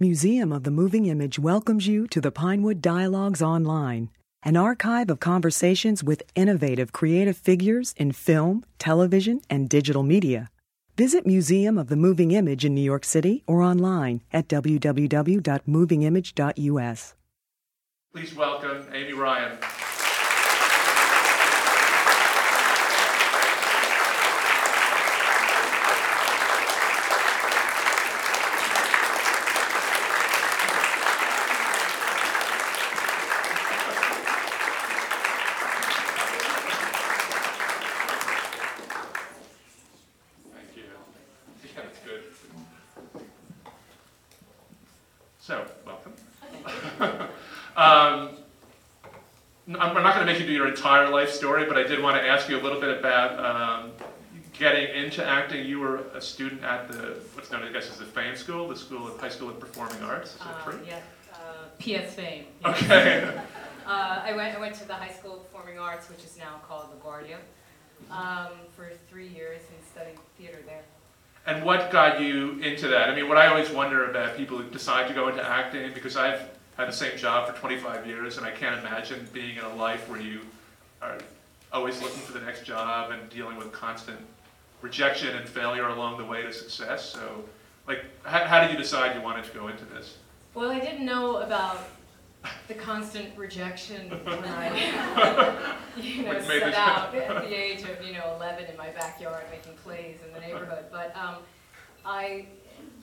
Museum of the Moving Image welcomes you to the Pinewood Dialogues Online, an archive of conversations with innovative creative figures in film, television, and digital media. Visit Museum of the Moving Image in New York City or online at www.movingimage.us. Please welcome Amy Ryan. Thank you. Yeah, that's good. So, welcome. um, n- I'm I'm not going to make you do your entire life story, but I did want to ask you a little bit about um, getting into acting. You were a student at the what's known, I guess, as the Fame School, the School of High School of Performing Arts. Is that Um, true? Yeah, uh, PS Fame. Okay. Uh, I went, I went to the High School of Performing Arts, which is now called LaGuardia, um, for three years and studied theater there. And what got you into that? I mean, what I always wonder about people who decide to go into acting, because I've had the same job for 25 years, and I can't imagine being in a life where you are always looking for the next job and dealing with constant rejection and failure along the way to success. So, like, how, how did you decide you wanted to go into this? Well, I didn't know about the constant rejection when I, you know, set this- out at the age of, you know, 11 in my backyard making plays in the neighborhood. But um, I,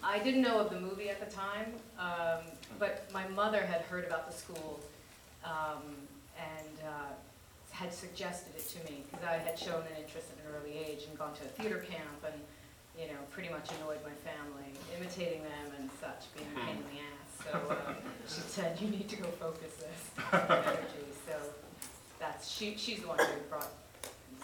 I didn't know of the movie at the time, um, but my mother had heard about the school um, and uh, had suggested it to me because I had shown an interest at an early age and gone to a theater camp and, you know, pretty much annoyed my family, imitating them and such, being a pain in the ass. So uh, she said, you need to go focus this energy. So that's, she, she's the one who brought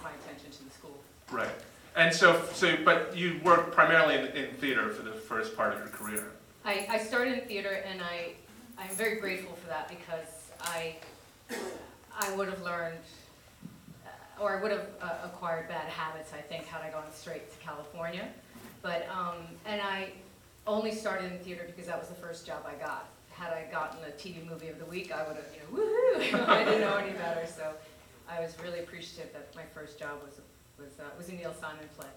my attention to the school. Right. And so, so, but you worked primarily in, in theater for the first part of your career. I, I started in theater and I, I'm very grateful for that because I, I would have learned, or I would have uh, acquired bad habits, I think, had I gone straight to California. But, um, and I only started in theater because that was the first job I got. Had I gotten a TV movie of the week, I would have, you know, woohoo, I didn't know any better. So I was really appreciative that my first job was, was, uh, was a Neil Simon play.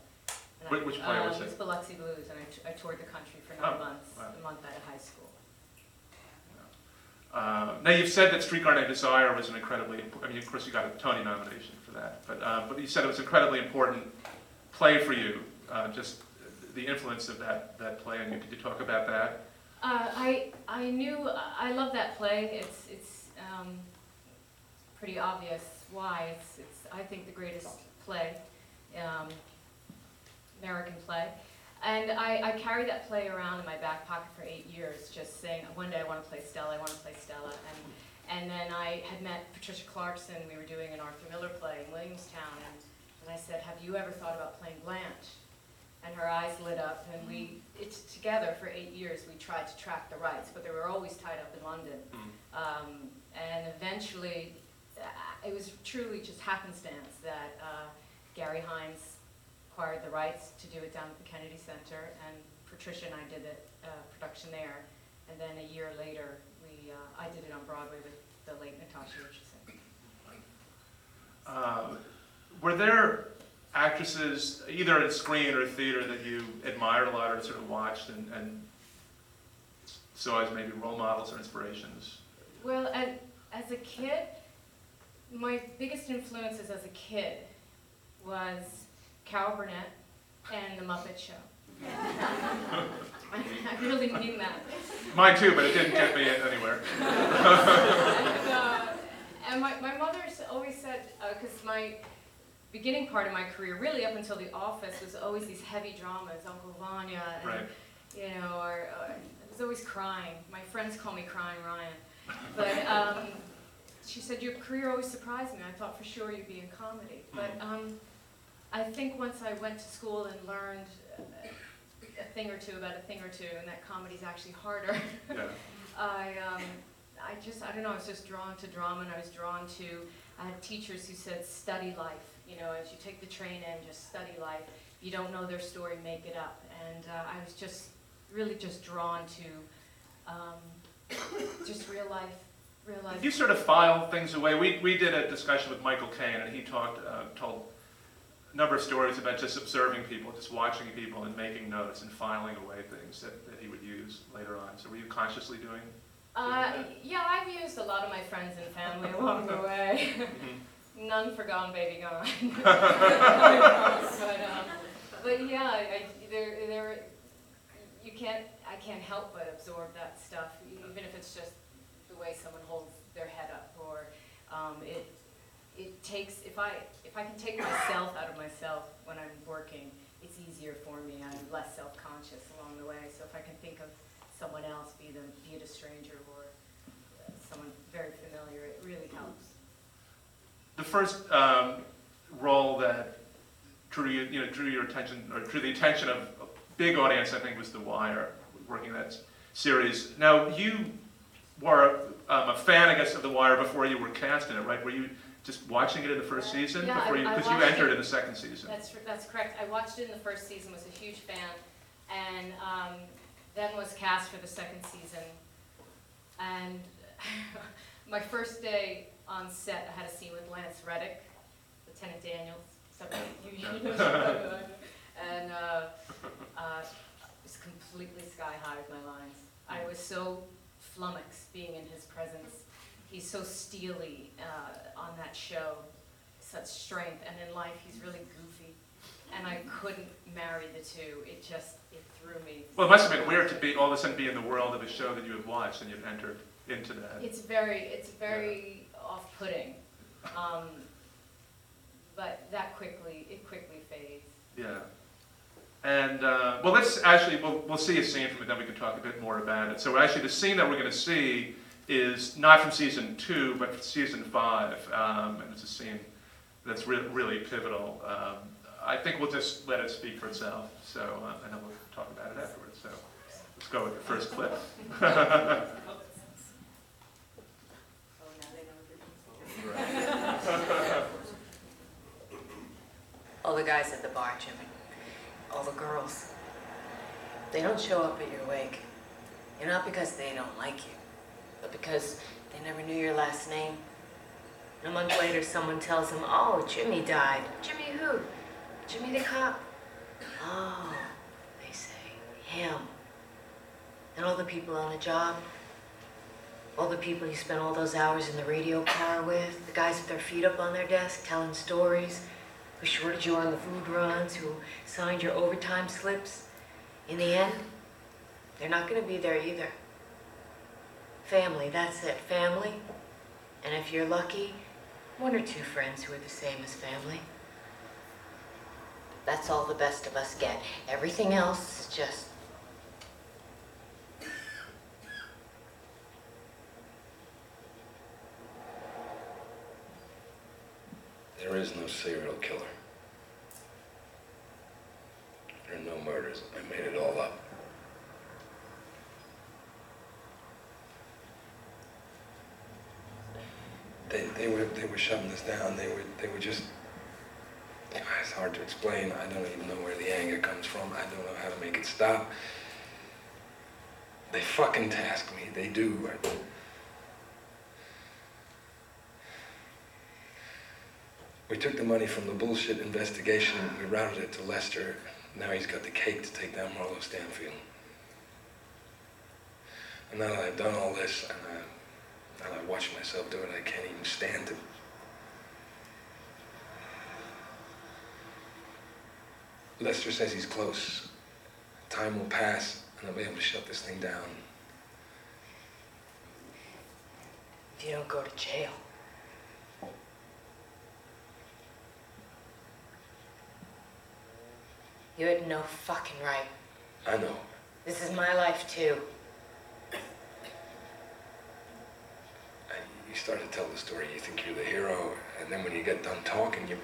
And Wh- which play was um, it? It's Biloxi Blues, and I t- I toured the country for Oh, nine months, wow. a month out of high school. Uh, now you've said that Streetcar Named Desire was an incredibly, I mean, of course you got a Tony nomination that, but, uh, but you said it was an incredibly important play for you, uh, just the influence of that, that play on you. Could you talk about that? Uh, I, I knew, I love that play, it's, it's, um, pretty obvious why, it's, it's, I think, the greatest play, um, American play. And I, I carried that play around in my back pocket for eight years, just saying, one day I want to play Stella, I want to play Stella. And, and then I had met Patricia Clarkson, we were doing an Arthur Miller play in Williamstown, and, and I said, have you ever thought about playing Blanche? And her eyes lit up, and we, it's together for eight years, we tried to track the rights, but they were always tied up in London. Um, and eventually, uh, it was truly just happenstance that uh, Garry Hynes acquired the rights to do it down at the Kennedy Center, and Patricia and I did the uh, production there. And then a year later, we, uh, I did it on Broadway with the late Natasha Richardson. Uh, were there actresses, either in screen or theater, that you admired a lot or sort of watched and, and saw as maybe role models or inspirations? Well, as, as a kid, my biggest influences as a kid was Carol Burnett and The Muppet Show. I really mean that. Mine too, but it didn't get me anywhere. And, uh, and my, my mother always said, because my beginning part of my career, really up until The Office, was always these heavy dramas, Uncle Vanya, and, Right. you know, or, or I was always crying. My friends call me Crying Ryan. But um, she said, your career always surprised me. I thought for sure you'd be in comedy. But um, I think once I went to school and learned uh, a thing or two about a thing or two, and that comedy's actually harder. Yeah. I, um, I just, I don't know, I was just drawn to drama and I was drawn to, I had teachers who said, study life. You know, as you take the train in, just study life. If you don't know their story, make it up. And uh, I was just, really just drawn to um, just real life, real life. You sort of file things away. We, we did a discussion with Michael Caine, and he talked, uh, told number of stories about just observing people, just watching people and making notes and filing away things that, that he would use later on. So were you consciously doing? Uh, yeah, I've used a lot of my friends and family along the way. Mhm. None for Gone Baby Gone. but, um, but yeah, I, there, there, you can't, I can't help but absorb that stuff, even if it's just the way someone holds their head up, or um, it, it takes, if I, if I can take myself out of myself when I'm working, it's easier for me. I'm less self-conscious along the way. So if I can think of someone else, be them, be it a stranger or uh, someone very familiar, it really helps. The first um, role that drew you, you know, drew your attention, or drew the attention of a big audience, I think, was The Wire, working that series. Now, you were um, a fan, I guess, of The Wire before you were cast in it, right? Were you just watching it in the first season? Yeah, I- before you, I Because you watched entered it. in the second season. That's, that's correct. I watched it in the first season, was a huge fan, and um, then was cast for the second season. And my first day on set, I had a scene with Lance Reddick, Lieutenant Daniels, somebody you you know. And uh, uh, it was completely sky high with my lines. I was so flummoxed being in his presence. He's so steely uh, on that show, such strength, and in life he's really goofy. And I couldn't marry the two. It just it threw me. Well, it must have been weird to be all of a sudden be in the world of a show that you had watched and you'd entered into that. It's very it's very off-putting, um, but that quickly it quickly fades. Yeah. And, uh, well, let's actually, we'll, we'll see a scene from it, then we can talk a bit more about it. So actually, the scene that we're going to see is not from season two, but from season five. Um, and it's a scene that's re- really pivotal. Um, I think we'll just let it speak for itself. So, uh, and then we'll talk about it afterwards. So let's go with the first clip. All the guys at the bar, Jimmy. All the girls. They don't show up at your wake. And not because they don't like you, but because they never knew your last name. And a month later, someone tells them, oh, Jimmy died. Jimmy who? Jimmy the cop. Oh, they say, him. And all the people on the job, all the people you spent all those hours in the radio car with, the guys with their feet up on their desk telling stories, who shorted you on the food runs, who signed your overtime slips. In the end, they're not going to be there either. Family, that's it, family. And if you're lucky, one or two friends who are the same as family. That's all the best of us get. Everything else is just There is no serial killer. There are no murders. I made it all up. They, they were they were shutting us down. They were they were just. It's hard to explain. I don't even know where the anger comes from. I don't know how to make it stop. They fucking task me. They do. We took the money from the bullshit investigation we routed it to Lester. Now he's got the cake to take down Marlo Stanfield. And now that I've done all this and I, now that I watch myself do it, I can't even stand it. Lester says he's close. Time will pass and I'll be able to shut this thing down. if you don't go to jail. You had no fucking right. I know. This is my life too. I, you start to tell the story, you think you're the hero, and then when you get done talking, you.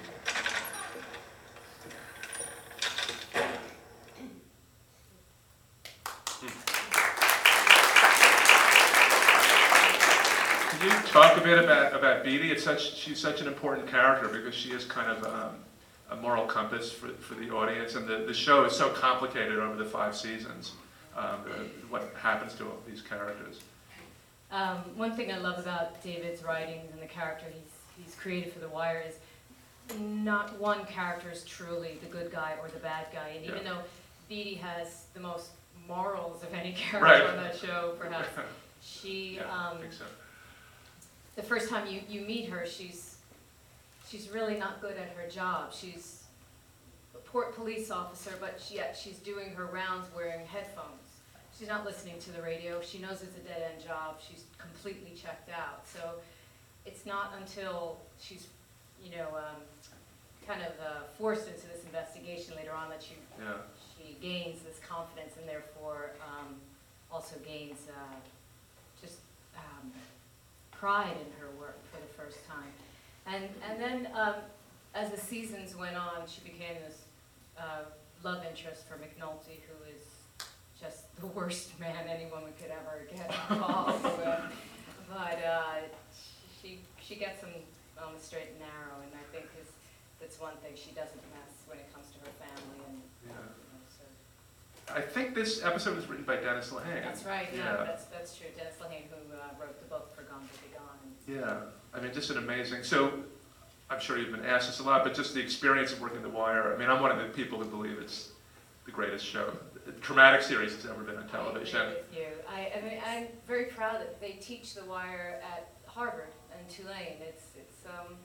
Can you talk a bit about, about Beadie? It's such, she's such an important character because she is kind of um, a moral compass for, for the audience, and the, the show is so complicated over the five seasons. um, uh, what happens to all these characters. Um, one thing I love about David's writings and the character he's, he's created for The Wire is not one character is truly the good guy or the bad guy. And even Yeah. though Beadie has the most morals of any character Right. on that show, perhaps, she, Yeah, um, I think so. the first time you, you meet her, she's, she's really not good at her job. She's a port police officer, but she, yet she's doing her rounds wearing headphones. She's not listening to the radio. She knows it's a dead-end job. She's completely checked out. So it's not until she's, you know, um, kind of uh, forced into this investigation later on that she, Yeah, she gains this confidence and therefore um, also gains uh, just um, pride in her work for the first time. And, and then um, as the seasons went on, she became this uh, love interest for McNulty, who is just the worst man anyone could ever get involved with. But uh, she, she gets him on the straight and narrow, and I think is, that's one thing she doesn't mess when it comes to her family and, yeah. you know, so. I think this episode was written by Dennis Lehane. That's right, Yeah. yeah, that's, that's true. Dennis Lehane, who uh, wrote the book for Gone Baby Gone. Yeah, I mean, just an amazing, so, I'm sure you've been asked this a lot, but just the experience of working The Wire, I mean, I'm one of the people who believe it's the greatest show, traumatic series that's ever been on television. I agree with you. I, I mean, I'm very proud that they teach The Wire at Harvard and Tulane. It's, it's, um,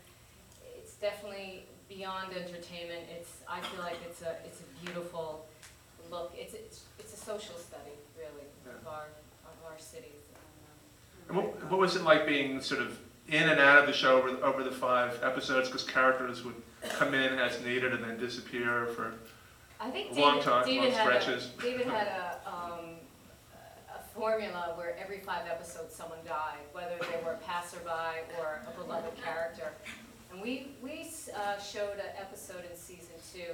it's definitely beyond entertainment. It's, I feel like it's a, it's a beautiful look. It's, it's, it's a social study, really, of our, of our cities. And what, what was it like being sort of in and out of the show over, over the five episodes, because characters would come in as needed and then disappear for, I think A long David, time, David long had a, stretches. David had a, um, a formula where every five episodes someone died, whether they were a passerby or a beloved character. And we, we uh, showed an episode in season two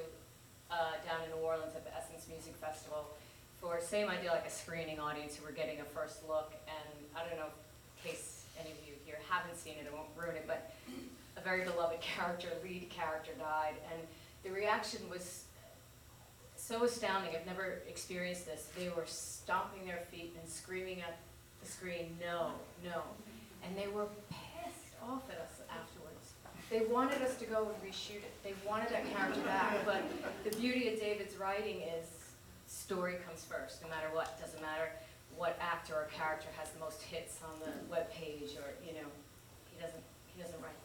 uh, down in New Orleans at the Essence Music Festival for same idea like a screening audience who were getting a first look. And I don't know, in case any of you here haven't seen it, I won't ruin it, but a very beloved character, lead character died. And the reaction was so astounding. I've never experienced this. They were stomping their feet and screaming at the screen, no, no. And they were pissed off at us afterwards. They wanted us to go and reshoot it. They wanted that character back. But the beauty of David's writing is story comes first, no matter what. Doesn't matter what actor or character has the most hits on the web page or, you know, he doesn't, he doesn't write.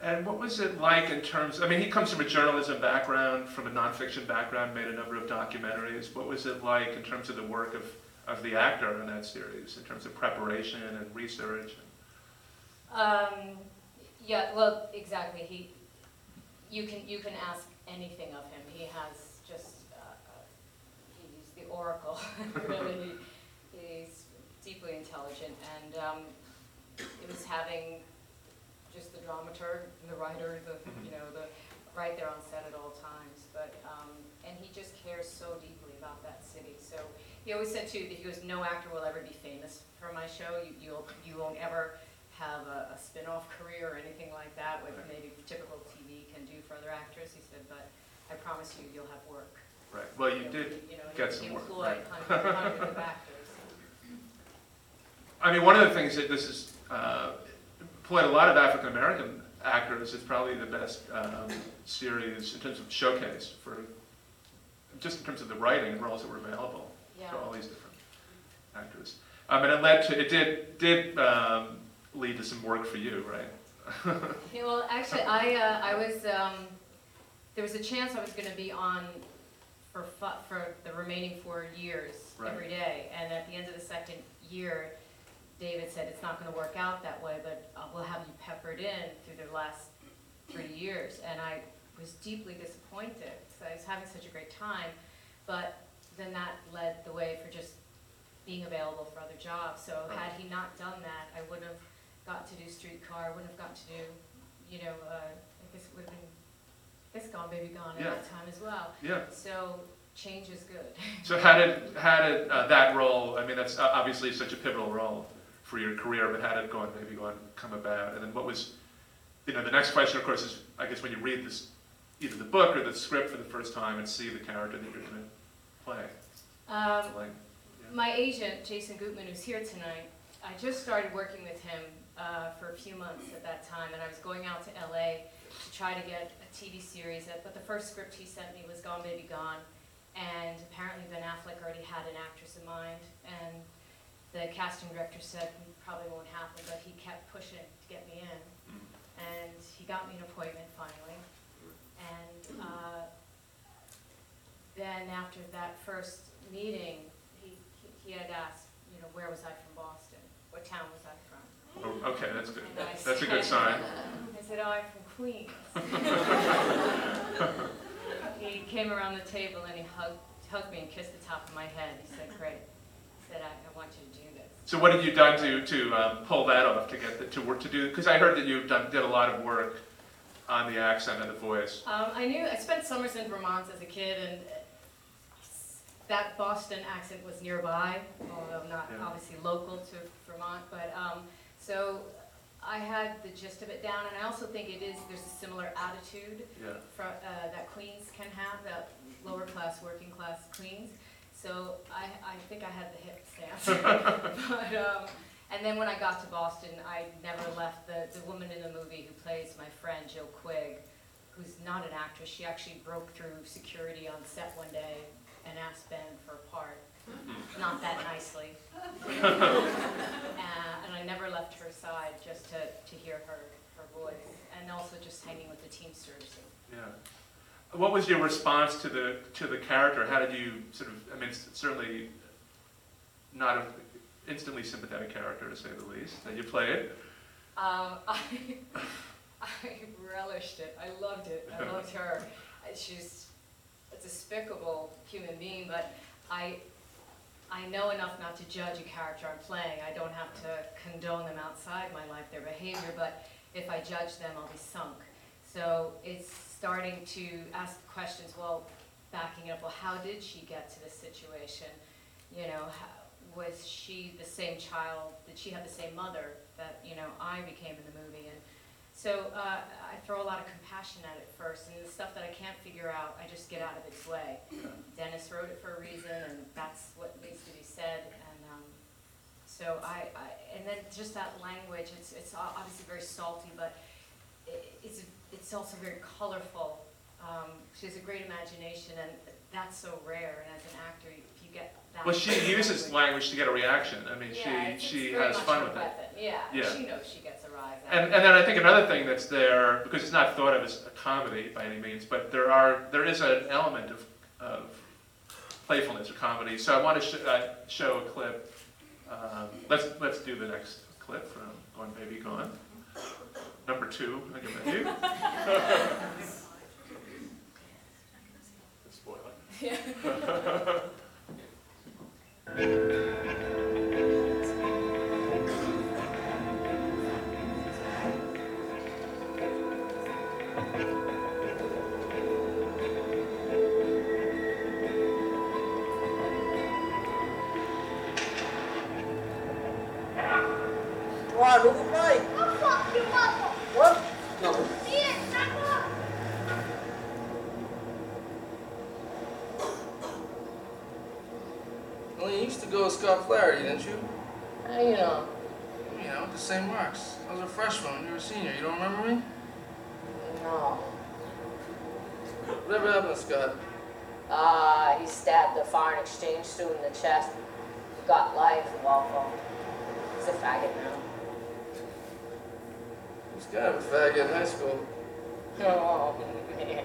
And what was it like in terms, I mean, he comes from a journalism background, from a nonfiction background, made a number of documentaries. What was it like in terms of the work of, of the actor in that series, in terms of preparation and research? Um, yeah, well, exactly. He, you can you can ask anything of him. He has just uh, uh, he's the oracle. really, he, he's deeply intelligent, and um, it was having just the dramaturg, the writer, the you know the right there on set at all times. But um, and he just cares so deeply about that city. So he always said too that he goes, no actor will ever be famous for my show. You you'll you won't ever have a, a spin-off career or anything like that, what maybe typical TV can do for other actors. He said, but I promise you, you'll have work. Right, well, you know, did you know, get some work, right. hundreds, hundreds of actors. I mean, one of the things that this is, uh, employed a lot of African American actors. It's probably the best um, series in terms of showcase for, just in terms of the writing roles that were available Yeah. for all these different actors. Um, and it led to, it did, did um, lead to some work for you, right? Yeah, well, actually, I, uh, I was, um, there was a chance I was gonna be on for for the remaining four years, Right. every day. And at the end of the second year, David said, it's not gonna work out that way, but uh, we'll have you peppered in through the last three years. And I was deeply disappointed, because I was having such a great time. But then that led the way for just being available for other jobs. So had he not done that, I wouldn't have got to do Streetcar, wouldn't have got to do, you know, uh, I guess it would have been, I guess Gone Baby Gone at that time as well. Yeah. So change is good. So how did, how did uh, that role, I mean, that's uh, obviously such a pivotal role for your career, but how did Gone Baby Gone come about? And then what was, you know, the next question, of course, is, I guess when you read this, either the book or the script for the first time and see the character that you're gonna play. Um, Like, My agent, Jason Gutman, who's here tonight, I just started working with him uh, for a few months at that time, and I was going out to LA to try to get a TV series, but the first script he sent me was Gone Baby Gone, and apparently Ben Affleck already had an actress in mind, and the casting director said "It probably won't happen, but he kept pushing to get me in, and he got me an appointment finally, and uh, then after that first meeting, he, he- he had asked, you know, where was I from Boston? What town was I from? oh, okay, that's good. And I That's a good said- sign. I said, oh, I'm from Queens. He came around the table and he hugged, hugged me and kissed the top of my head. He said, great. He said, I, I want you to do. So what have you done to, to um, pull that off, to get, the- to work, to do, because I heard that you've done, did a lot of work on the accent and the voice. Um, I knew, I spent summers in Vermont as a kid and that Boston accent was nearby, although not Yeah. obviously local to Vermont, but, um, so I had the gist of it down and I also think it is, there's a similar attitude Yeah. fro- uh, that Queens can have, that lower class, working class Queens. So I, I think I had the hip stance. but, um, and then when I got to Boston, I never left the, the woman in the movie who plays my friend Jill Quigg, who's not an actress. She actually broke through security on set one day and asked Ben for a part. Not that nicely. Uh, and I never left her side just to, to hear her, her voice, and also just hanging with the Teamsters. Yeah. What was your response to the, to the character? How did you sort of, I mean, certainly not an instantly sympathetic character, to say the least, that you played. Um, I, I relished it. I loved it. I loved her. She's a despicable human being, but I, I know enough not to judge a character I'm playing. I don't have to condone them outside my life, their behavior, but if I judge them, I'll be sunk. So it's starting to ask questions, well, backing up, well, how did she get to this situation? You know, how, was she the same child, did she have the same mother that, you know, I became in the movie? And so uh, I throw a lot of compassion at it first, and the stuff that I can't figure out, I just get out of its way. Dennis wrote it for a reason, and that's what needs to be said. And um, so I, I, and then just that language, it's, it's obviously very salty, but i- it's, it's also very colorful. Um, she has a great imagination, and that's so rare. And as an actor, if you get that. Well, she uses language to get a reaction. I mean, Yeah, she, it's- she it's very has much fun her with it. weapon. Yeah, Yeah. she knows she gets a rise out And, of and then I think another thing that's there, because it's not thought of as a comedy by any means, but there are, there is an element of, of playfulness or comedy. So I want to sh- uh, show a clip. Um, let's, let's do the next clip from Gone Baby Gone. Number two, I give it to you. Spoiler. Come go with Scott Flaherty, didn't you? How you know? You know, the same marks. I was a freshman, you were a senior. You don't remember me? No. Whatever happened to Scott? Uh, he stabbed a foreign exchange student in the chest. Got life, Walpole. He's a faggot now. He was kind of a faggot in high school. Oh, man.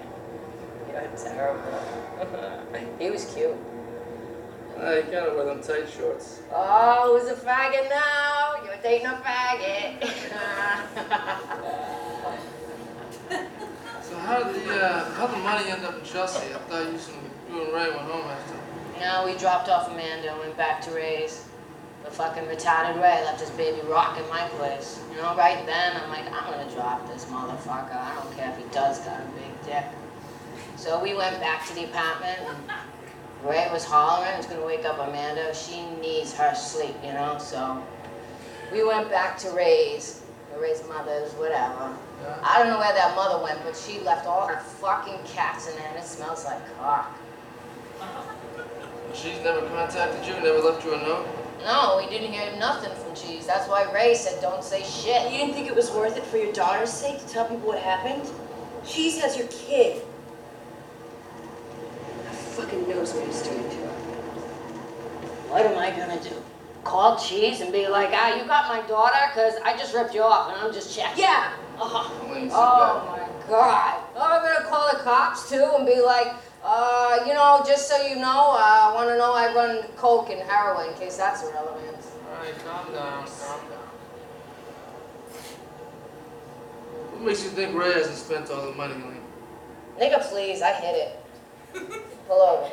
You're terrible. he was cute. Uh, he kind of wore them tight shorts. Oh, who's a faggot now? You're dating a faggot. So how did the uh, how the money end up in Chelsea? I thought you, some, you and Ray went home after. No, we dropped off Amanda and went back to Ray's. The fucking retarded Ray left his baby rock in my place. You know, right then I'm like, I'm gonna drop this motherfucker. I don't care if he does got a big dick. So we went back to the apartment and Ray was hollering, he's gonna wake up Amanda. She needs her sleep, you know, so we went back to Ray's, or Ray's mother's, whatever. Yeah. I don't know where that mother went, but she left all her fucking cats in there and it smells like cock. She's never contacted you, never left you a note? No, we didn't hear nothing from Cheese. That's why Ray said don't say shit. You didn't think it was worth it for your daughter's sake to tell people what happened? Cheese has your kid. God fucking knows what he's doing to her. What am I gonna do? Call Cheese and be like, ah, you got my daughter? Because I just ripped you off and I'm just checking. Yeah. Uh-huh. Helene, sit Oh my God. Oh, I'm gonna call the cops too and be like, uh, you know, just so you know, uh, I wanna know I run coke and heroin in case that's irrelevant. Alright, calm down, calm down. What makes you think Ray hasn't spent all the money, Helene? Nigga, please, I hit it. Pull over.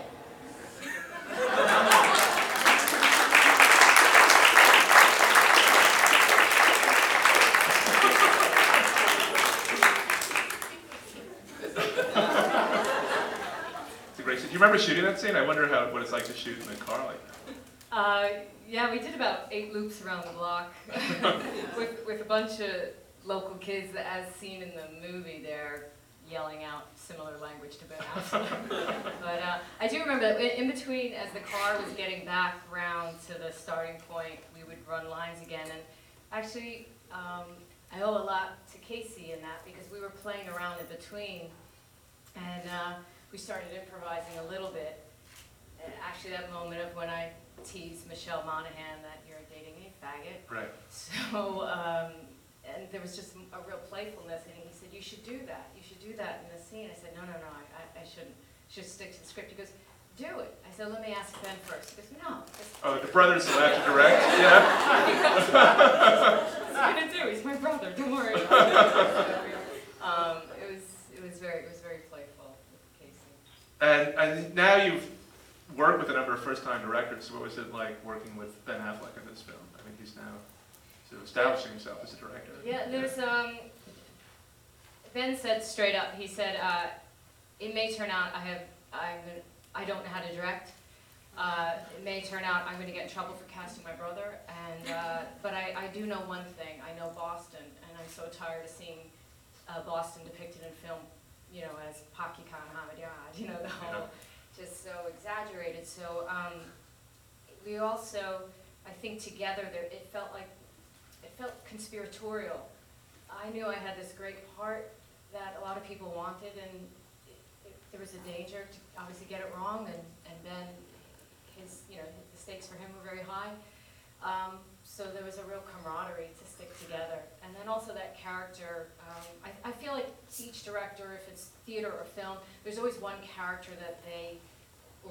It's a great scene. Do you remember shooting that scene? I wonder how what it's like to shoot in a car like that. Uh, yeah, we did about eight loops around the block with, with a bunch of local kids as seen in the movie, they're yelling out similar language to Ben Affleck. but uh, I do remember that in in between, as the car was getting back round to the starting point, we would run lines again. And actually, um, I owe a lot to Casey in that because we were playing around in between, and uh, we started improvising a little bit. And actually, that moment of when I teased Michelle Monaghan that you're dating a faggot. Right. So, um, and there was just a real playfulness, and he said, "You should do that. You do that in the scene." I said, "No, no, no. I, I, I shouldn't. Should stick to the script." He goes, "Do it." I said, "Let me ask Ben first. He goes, "No." just- Oh, the brother's allowed to direct? Yeah. What's he gonna do? He's my brother. Don't worry. it. um, it was, it was very, it was very playful with Casey. And, and now you've worked with a number of first-time directors. So what was it like working with Ben Affleck in this film? I mean, he's now sort of establishing himself as a director. Yeah, there's, um, Ben said straight up, he said, uh, it may turn out I have, I'm gonna, I don't know how to direct. Uh, it may turn out I'm gonna get in trouble for casting my brother, and, uh, but I, I do know one thing, I know Boston, and I'm so tired of seeing, uh, Boston depicted in film, you know, as Paki Khan Hamid Yad, you know, the whole, just so exaggerated, so, um, we also, I think together, there, it felt like, it felt conspiratorial. I knew I had this great part that a lot of people wanted, and it, it, there was a danger to obviously get it wrong, and, and then his, you know, the stakes for him were very high. Um, so there was a real camaraderie to stick together. And then also that character, um, I, I feel like each director, if it's theater or film, there's always one character that they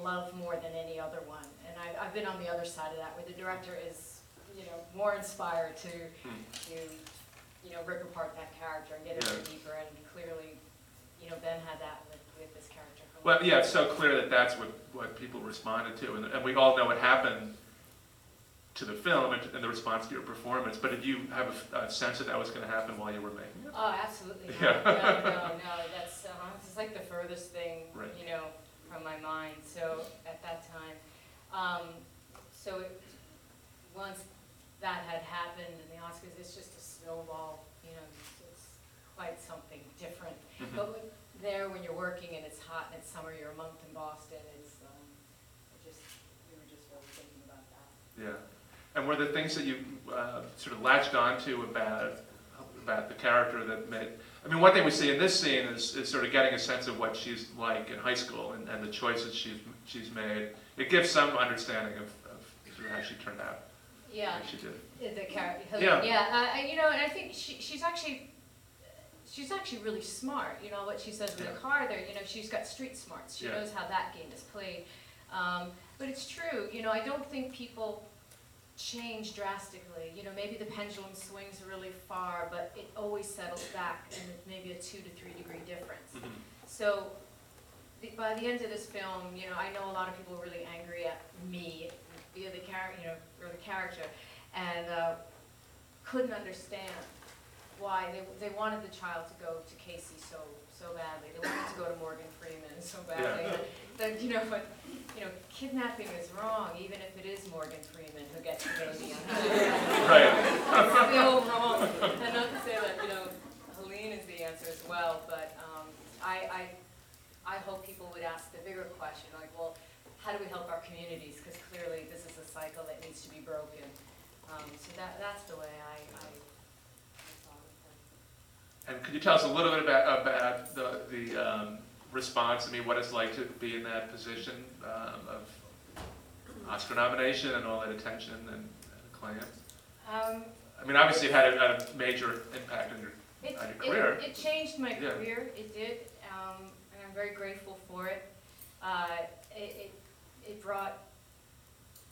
love more than any other one. And I, I've been on the other side of that, where the director is, you know, more inspired to, Hmm. to, you know, rip apart that character and get into Yeah. deeper. And clearly, you know, Ben had that with, with this character. Well, yeah, it's so clear that that's what, what people responded to, and, and we all know what happened to the film and, and the response to your performance, but did you have a, a sense that that was gonna happen while you were making it? Oh, absolutely. Yeah. not. No, no, no, that's, uh, it's like the furthest thing, Right. you know, from my mind, so, at that time. Um, so, it- once that had happened in the Oscars, it's just snowball, you know, it's- it's quite something different. Mhm. But when- there, when you're working and it's hot and it's summer, you're a month in Boston, it's, um, it just, we were just really thinking about that. Yeah. And were there things that you uh, sort of latched onto about about the character that made? I mean, one thing we see in this scene is, is sort of getting a sense of what she's like in high school and, and the choices she's she's made. It gives some understanding of, of sort of how she turned out. Yeah. She did. The character, Yeah. yeah, uh, I- you know, and I think she, she's actually, she's actually really smart, you know, what she says in the car there, you know, she's got street smarts, she Yeah. knows how that game is played. Um, but it's true, you know, I don't think people change drastically, you know, maybe the pendulum swings really far, but it always settles back and it's maybe a two to three degree difference. Mhm. So, the- by the end of this film, you know, I know a lot of people were really angry at me via the character, you know, or the character, and uh, couldn't understand why they, they wanted the child to go to Casey so so badly. They wanted to go to Morgan Freeman so badly. Yeah. That, that, you know, but you know, kidnapping is wrong, even if it is Morgan Freeman who gets the baby. Right. It's still wrong. And not to say that, you know, Helene is the answer as well, but um, I, I, I hope people would ask the bigger question, like, well, how do we help our communities? Clearly this is a cycle that needs to be broken. Um, so that, that's the way I, I, I saw the And could you tell us a little bit about, about the, the um, response, I mean, what it's like to be in that position um, of Oscar nomination and all that attention and acclaim? Um, I mean, obviously it had a, had a major impact on your, It, on your it- career. It changed my Yeah. career, it did, um, and I'm very grateful for it. Uh, it, it, it brought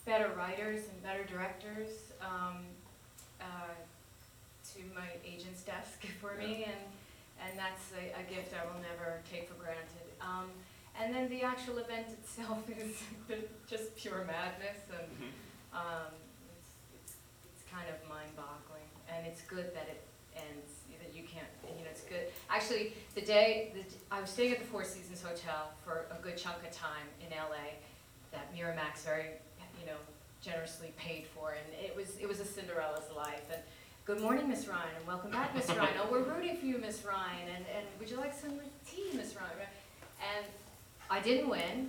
better writers and better directors, um, uh, to my agent's desk for me, and, and that's a, a gift I will never take for granted. Um, and then the actual event itself is just pure madness, and, Mhm. um, it's, it's, it's kind of mind-boggling, and it's good that it ends, that you can't, you know, it's good. Actually, the day, the, I was staying at the Four Seasons Hotel for a good chunk of time in LA, that Miramax very, you know, generously paid for, and it was, it was a Cinderella's life, and good morning, Miss Ryan, and welcome back, Miss Ryan, oh, we're rooting for you, Miss Ryan, and, and would you like some tea, Miss Ryan? And I didn't win,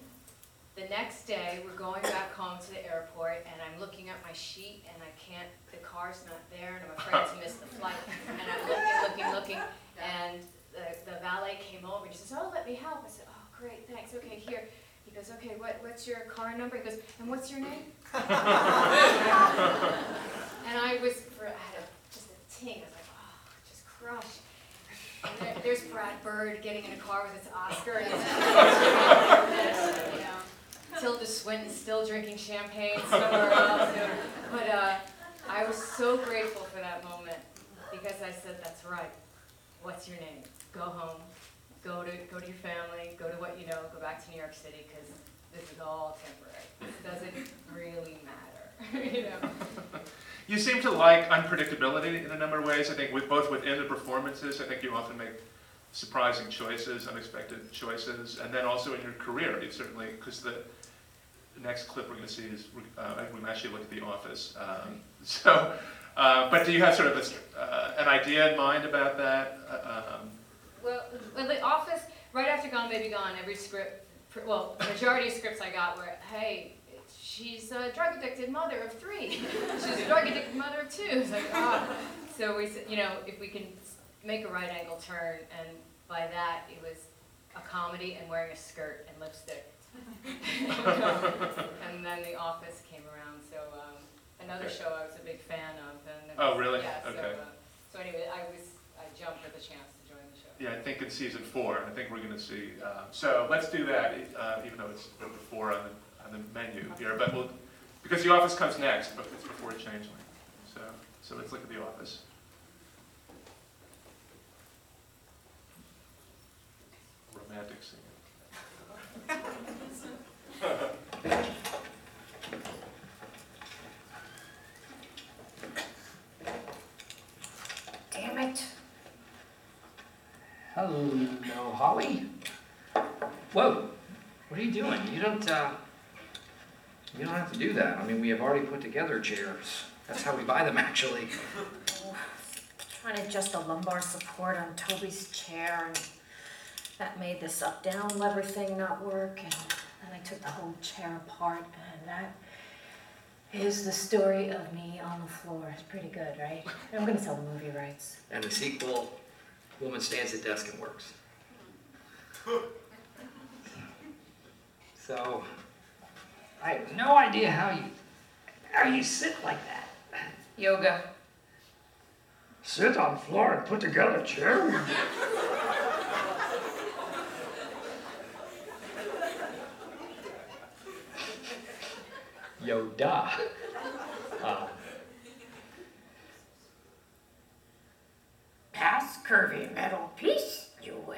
the next day, we're going back home to the airport, and I'm looking at my sheet, and I can't, the car's not there, and I'm afraid to miss the flight. And I'm looking, looking, looking, and the, the valet came over, and he says, oh, let me help. I said, oh, great, thanks, okay, here. He goes, okay, what, what's your car number? He goes, and what's your name? And I was, I had a, just a ting, I was like, oh, just crushed. And there, there's Brad Bird getting in a car with his Oscar, and it's, you know, Tilda Swinton still drinking champagne somewhere else. you know. But uh, I was so grateful for that moment because I said, "That's right. What's your name? Go home. Go to go to your family. Go to what you know. Go back to New York City because this is all temporary. This doesn't really matter." you know. You seem to like unpredictability in a number of ways, I think, with, both within the performances, I think you often make surprising choices, unexpected choices, and then also in your career, you certainly, because the next clip we're gonna see is, uh, we actually look at The Office. Um, So, uh, but do you have sort of a, uh, an idea in mind about that? Uh, um, Well, well, The Office, right after Gone Baby Gone, every script, well, majority of scripts I got were, hey, she's a drug addicted mother of three. she's a drug addicted mother of two. It's like, ah. So we said, you know, if we can make a right angle turn, and by that, it was a comedy and wearing a skirt and lipstick. and then The Office came around, so um, another Okay. show I was a big fan of. And Oh, really? Yeah, so, Okay. uh, so anyway, I was, I jumped at the chance to join the show. Yeah, I think in season four, I think we're gonna see, uh, so let's do that, uh, even though it's number four on the, on the menu here, but we'll, because The Office comes next, but it's before Changeling. So, so let's look at The Office. Romantic scene. Damn it. Hello, Holly. Whoa, what are you doing? You don't, uh, you don't have to do that. I mean, we have already put together chairs. That's how we buy them, actually. Trying to adjust the lumbar support on Toby's chair, and that made this up-down lever thing not work, and then I took the whole chair apart, and that is the story of me on the floor. It's pretty good, right? I'm gonna sell the movie rights. And the sequel, woman stands at desk and works. So, I have no idea how you, how you sit like that. Yoga. Sit on floor and put together chair? Yoda. Uh, Pass curvy metal piece, you will.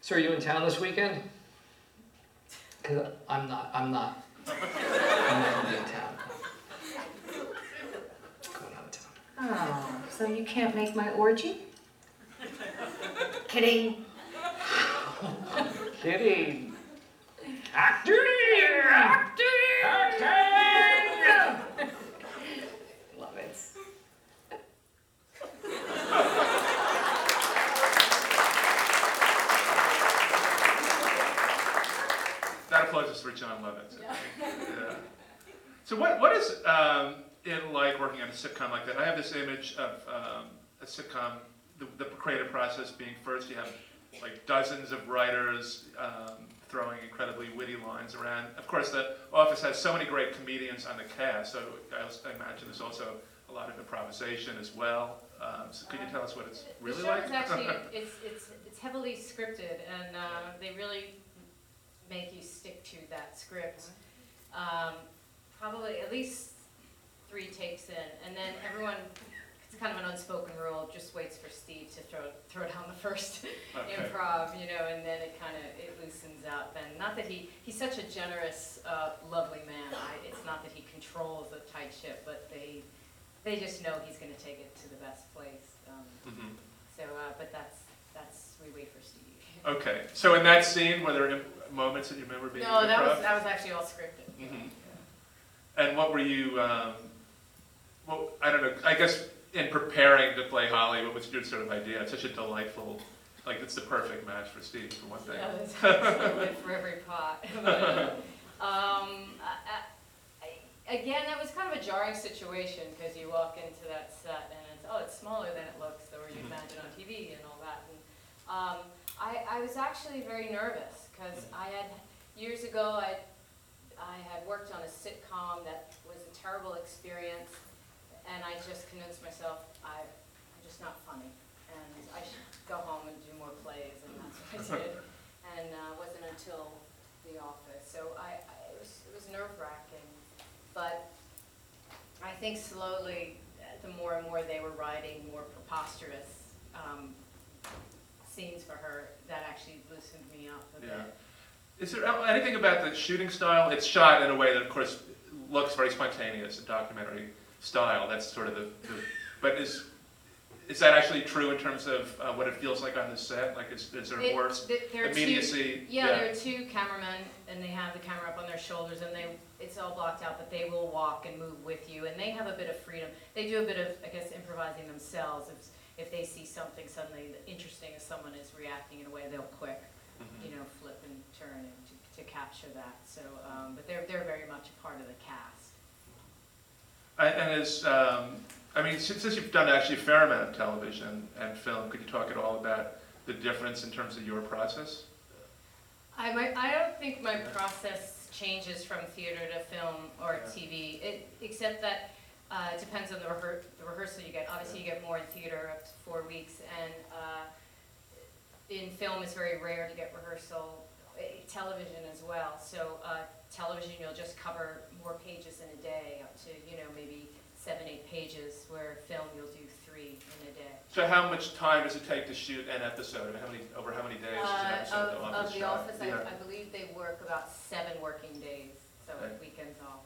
So are you in town this weekend? Cause I'm not, I'm not. I'm not gonna be in town. Going out of town. Oh, so you can't make my orgy? Kidding. Kidding. Acting! Acting! Acting! Love it. That applause is for Jon Lovitz. I think. Yeah. So what, what is um, it like working on a sitcom like that? I have this image of um, a sitcom, the, the creative process being first you have like dozens of writers um, throwing incredibly witty lines around. Of course, the Office has so many great comedians on the cast, so I, I imagine there's also a lot of improvisation as well. Um, so could you tell us what it's really the show like? is actually it's it's it's heavily scripted, and uh, they really make you stick to that script. Um, probably at least three takes in, and then everyone. It's kind of an unspoken rule. Just waits for Steve to throw throw down the first Okay. improv, you know, and then it kind of it loosens up. And not that he he's such a generous, uh, lovely man. I, it's not that he controls a tight ship, but they they just know he's going to take it to the best place. Um, Mhm. so, uh, but that's that's we wait for Steve. Okay, so in that scene, were there imp- moments that you remember being No, that was improv? that was actually all scripted. Mhm. And what were you, um, well, I don't know, I guess in preparing to play Holly, what was your sort of idea? It's such a delightful, like, it's the perfect match for Steve, for one thing. Yeah, there's there's lid for every pot. But, um, I, I, again, that was kind of a jarring situation because you walk into that set and it's oh, it's smaller than it looks, or you Mhm. imagine on TV and all that. And um, I, I was actually very nervous because I had years ago I I had worked on a sitcom that was a terrible experience, and I just convinced myself I, I'm just not funny, and I should go home and do more plays, and that's what I did. And uh, it wasn't until The Office, so I, I it was it was nerve wracking, but I think slowly, the more and more they were writing more preposterous um, scenes for her, that actually loosened me up a Yeah. bit. Is there anything about the shooting style? It's shot in a way that, of course, looks very spontaneous, a documentary style. That's sort of the, the but is is that actually true in terms of uh, what it feels like on the set? Like, is, is there It- more th- there are two- immediacy? Yeah, there are two cameramen, and they have the camera up on their shoulders, and they, it's all blocked out, but they will walk and move with you, and they have a bit of freedom. They do a bit of, I guess, improvising themselves. If, if they see something suddenly interesting, as someone is reacting in a way, they'll quick, Mhm. you know, flip and turn and to, to capture that. So, um, but they're, they're very much a part of the cast. And and is, um, I mean, since since you've done actually a fair amount of television and film, could you talk at all about the difference in terms of your process? I might, I don't think my process changes from theater to film or Yeah. TV, it, except that, uh, it depends on the rehear, the rehearsal you get. Obviously, you get more in theater, up to four weeks, and, uh, in film, it's very rare to get rehearsal, eh, television as well. So, uh, television, you'll just cover more pages in a day, up to, you know, maybe seven, eight pages, where film, you'll do three in a day. So how much time does it take to shoot an episode? I mean, how many, over how many days is an Uh, episode of The Of, Office of The shot? Office, I, Yeah. I believe they work about seven working days, so Okay. weekends off,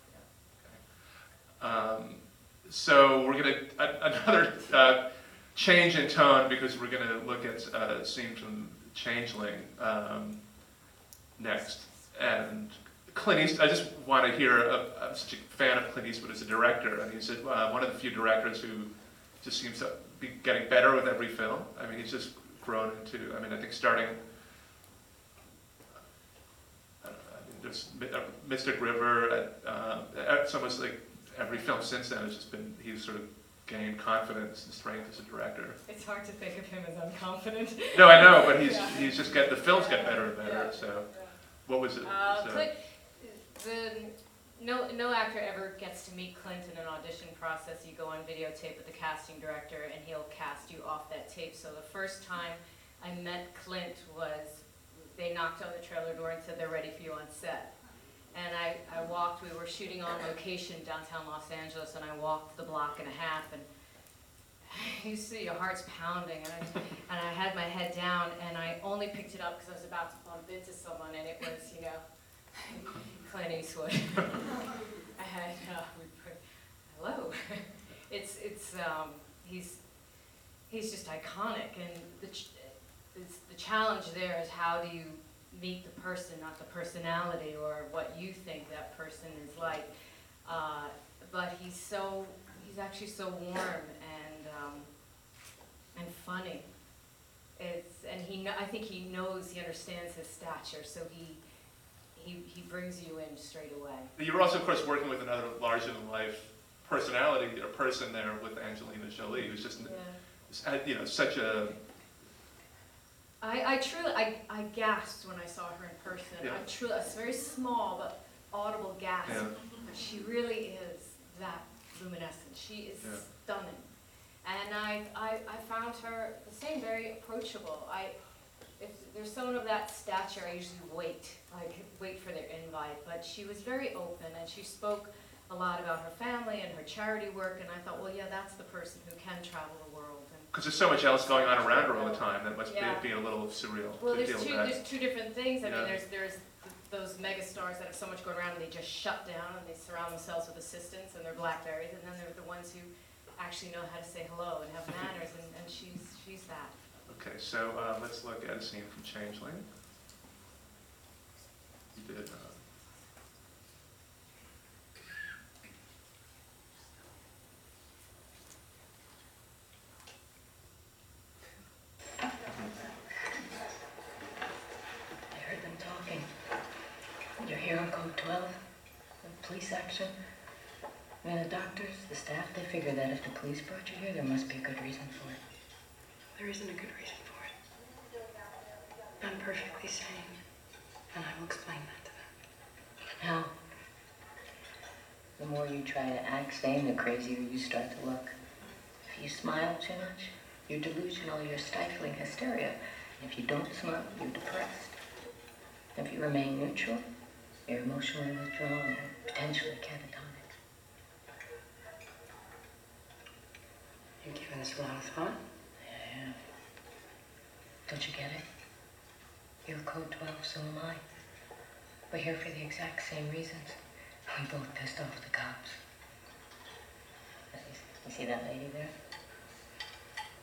yeah. Um, So we're gonna, another uh, change in tone, because we're gonna look at uh, a scene from Changeling um, next. And Clint Eastwood, I just want to hear, uh, I'm such a fan of Clint Eastwood as a director, and he's uh, one of the few directors who just seems to be getting better with every film. I mean, he's just grown into, I mean, I think starting, I I mean, there's uh, Mystic River, uh, uh, it's almost like every film since then has just been, he's sort of gained confidence and strength as a director. It's hard to think of him as unconfident. No, I know, but he's, Yeah. he's just get, the films get better and better, Yeah. so, what was it? Uh, So- Clint, the, no, no actor ever gets to meet Clint in an audition process. You go on videotape with the casting director and he'll cast you off that tape. So the first time I met Clint was, they knocked on the trailer door and said, they're ready for you on set. And I, I walked, we were shooting on location downtown Los Angeles, and I walked the block and a half, and you see your heart's pounding, and I, and I had my head down, and I only picked it up because I was about to bump into someone, and it was, you know, Clint Eastwood. and uh, we put, hello. It's it's um, he's he's just iconic, and the ch- it's, the challenge there is how do you meet the person, not the personality or what you think that person is like. Uh, but he's so he's actually so warm and um, and funny. It's and he kno- I think he knows he understands his stature, so he he he brings you in straight away. You were also, of course, working with another larger-than-life personality, or person there with Angelina Jolie, who's just, Yeah. you know, such a, I, I truly, I, I gasped when I saw her in person. Yeah. I truly, a very small but audible gasp. Yeah. But she really is that luminescent. She is Yeah. stunning. And I, I, I found her the same, very approachable. I, if there's someone of that stature, I usually wait, like wait for their invite. But she was very open and she spoke a lot about her family and her charity work. And I thought, well, yeah, that's the person who can travel the world. Because there's so much else going on around her all the time, that must be, Yeah. be a little surreal Well, to there's deal with two, that. there's two different things. I Yeah. mean, there's, there's th- those mega stars that have so much going around and they just shut down and they surround themselves with assistants and they're Blackberries. And then there are the ones who actually know how to say hello and have manners and, and she's, she's that. Okay, so uh, let's look at a scene from Changeling. You did, uh, I heard them talking. You're here on code 12, the. I mean, the doctors, the staff, they figure that if the police brought you here, there must be a good reason for it. There isn't a good reason for it. I'm perfectly sane, and I will explain that to them. How? The more you try to act sane, the crazier you start to look. If you smile too much, you're delusional, you're stifling hysteria. If you don't smile, you're depressed. If you remain neutral, you're emotionally withdrawn and potentially catatonic. You've given this a lot of thought. Yeah. Don't you get it? You're code 12, so am I. We're here for the exact same reasons. We both pissed off the cops. You see that lady there?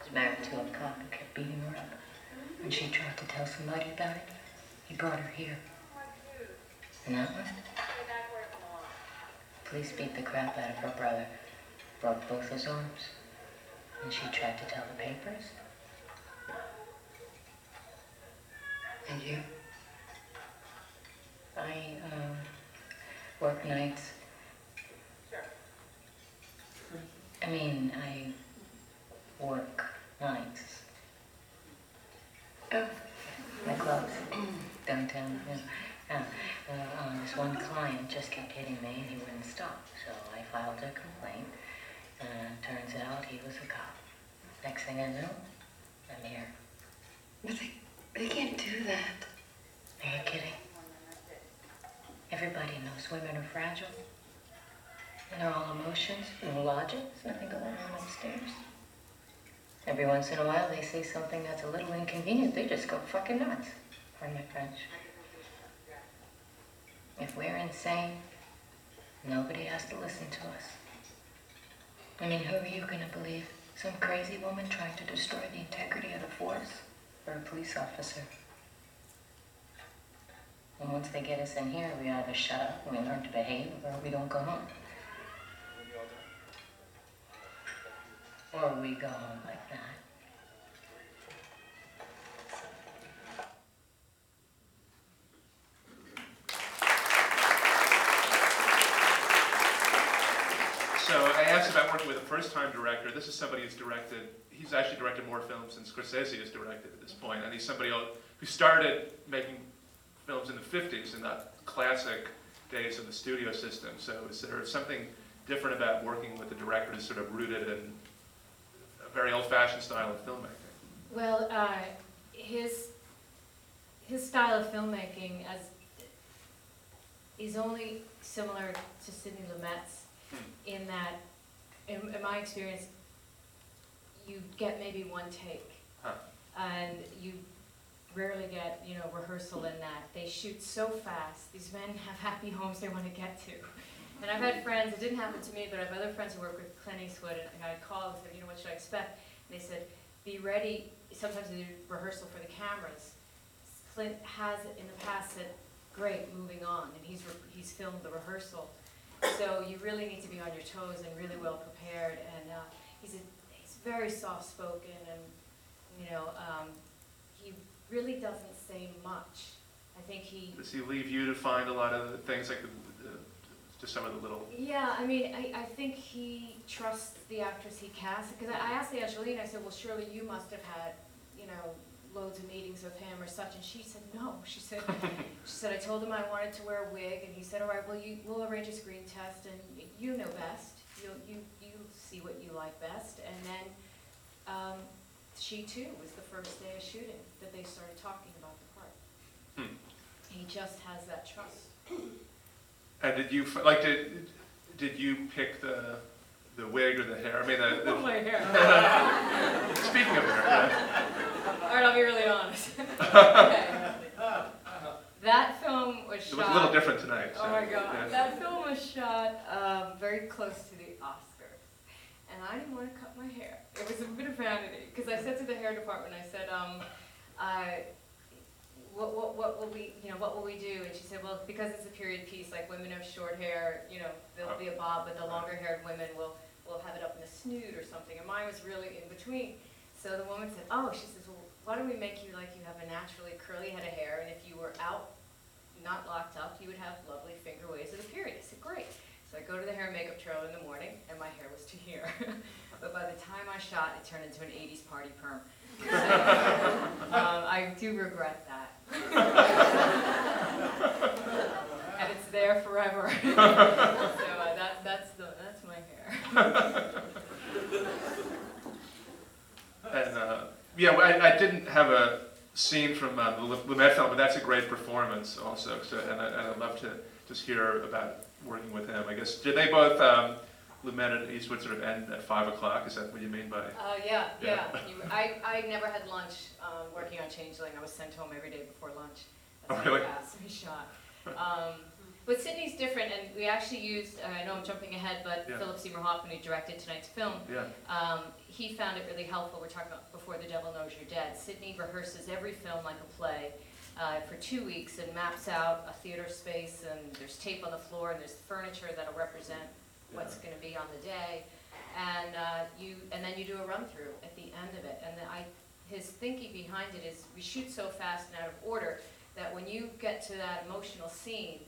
She's married to a cop who kept beating her up. When she tried to tell somebody about it, he brought her here. And that one? Police beat the crap out of her brother, broke both his arms. And she tried to tell the papers. And you? I um, work nights. I mean, I work nights. Oh, My clubs downtown. Yeah. Yeah. Um, this one client just kept hitting me and he wouldn't stop. So I filed a complaint. And turns out he was a cop. Next thing I know, I'm here. but they, they can't do that. Are you kidding? Everybody knows women are fragile. And they're all emotions, no logic, there's nothing going on upstairs. Every once in a while they say something that's a little inconvenient, they just go fucking nuts. Pardon my French. If we're insane, nobody has to listen to us. I mean, who are you gonna believe? Some crazy woman trying to destroy the integrity of the force? Or a police officer? And once they get us in here, we either shut up and we learn to behave, or we don't go home. Or we go home like that. I asked about working with a first-time director. This is somebody who's directed, he's actually directed more films than Scorsese has directed at this point, and he's somebody who started making films in the 50s in that classic days of the studio system. So is there something different about working with a director who's sort of rooted in a very old-fashioned style of filmmaking? Well, uh, his, his style of filmmaking as, is only similar to Sidney Lumet's in that, in, in my experience, you get maybe one take. Huh. And you rarely get, you know, rehearsal in that. They shoot so fast. These men have happy homes they want to get to. And I've had friends, it didn't happen to me, but I have other friends who work with Clint Eastwood, and I'd call and said, you know, what should I expect? And they said, be ready, sometimes they do rehearsal for the cameras. Clint has in the past said, great, moving on, and he's, re- he's filmed the rehearsal. So you really need to be on your toes and really well prepared, and uh, he's, a, he's very soft-spoken, and, you know, um, he really doesn't say much. I think he, Does he leave you to find a lot of the things like the, the, just some of the little, yeah, I mean, I, I think he trusts the actress he casts, because I I asked Angeline, I said, well, surely you must have had, you know, loads of meetings with him or such, and she said, no, she said, she said, I told him I wanted to wear a wig, and he said, all right, well, you, we'll arrange a screen test, and y- you know best, you, you, you see what you like best, and then, um, she too was the first day of shooting that they started talking about the part. Hmm. He just has that trust. and did you, f- like, did, did you pick the, the wig or the hair? I mean, the, the, my hair. speaking of hair. All right, I'll be really honest. Okay. That film was it shot. was a little different tonight. so, Oh my god, yeah. that film was shot um, very close to the Oscars, and I didn't want to cut my hair. It was a bit of vanity because I said to the hair department, I said, um, I, what, what, what will we, you know, what will we do? And she said, well, because it's a period piece, like women have short hair, you know, there'll be a bob, but the longer-haired women will will have it up in the snood or something. And mine was really in between. So the woman said, oh, she says, well, why don't we make you like you have a naturally curly head of hair, and if you were out not locked up, you would have lovely finger waves of the period. I said, great. So I go to the hair and makeup trailer in the morning, and my hair was to here. but by the time I shot, it turned into an 80s party perm. So, um, I do regret that. and it's there forever. so uh, that, that's, the, that's my hair. And, uh, yeah, I, I didn't have a scene from uh, the Lu- Lumet film, but that's a great performance also. So, and, I, and I'd love to just hear about working with him. I guess did they both um, Lumet and Eastwood sort of end at five o'clock? Is that what you mean by? Uh, yeah, Yeah. yeah. You, I, I never had lunch um, working on Changeling. I was sent home every day before lunch. That's Oh, really? fast we shot. Um, but Sidney's different, and we actually used, uh, I know I'm jumping ahead, but Yeah. Philip Seymour Hoffman, who directed tonight's film, Yeah. um, he found it really helpful. We're talking about Before the Devil Knows You're Dead. Sydney rehearses every film like a play uh, for two weeks and maps out a theater space, and there's tape on the floor, and there's furniture that'll represent what's going to be on the day. And uh, you, and then you do a run through at the end of it. And the, I, his thinking behind it is we shoot so fast and out of order that when you get to that emotional scene,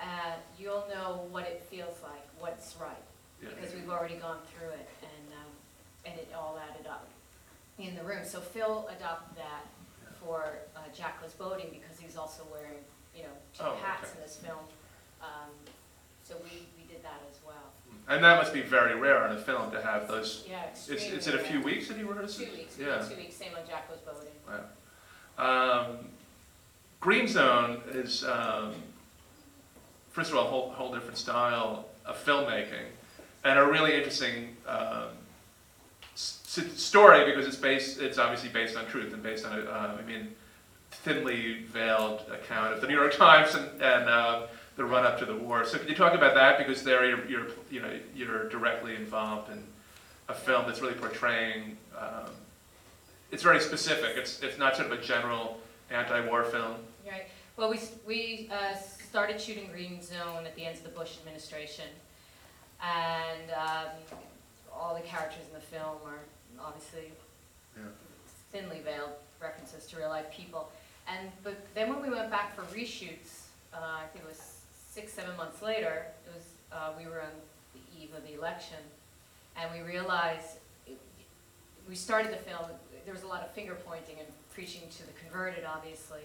uh, you'll know what it feels like, what's right Yeah. because we've already gone through it and, um, and it all added up in the room. So Phil adopted that for uh, Jack Goes Boating because he's also wearing, you know, two Oh, hats okay. in this film. Um, so we, we did that as well. And that must be very rare in a film to have those. Yeah, It's, extremely. is it a few rare. weeks that you rehearsed? Two weeks, we Yeah. two weeks, same on Jack Goes Boating. Wow. Um, Green Zone is, um, first of all, a whole, whole different style of filmmaking, and a really interesting um, s- story because it's based. It's obviously based on truth and based on a, uh, I mean, thinly veiled account of the New York Times and, and um, the run up to the war. So, can you talk about that? Because there, you're, you're you know, you're directly involved in a film that's really portraying. Um, it's very specific. It's it's not sort of a general anti-war film. Right. Well, we, we uh, started shooting Green Zone at the end of the Bush administration. And um, all the characters in the film are obviously Yeah. thinly veiled references to real life people. And but then when we went back for reshoots, uh, I think it was six, seven months later, it was, uh, we were on the eve of the election. And we realized, it- we started the film, there was a lot of finger pointing and preaching to the converted, obviously.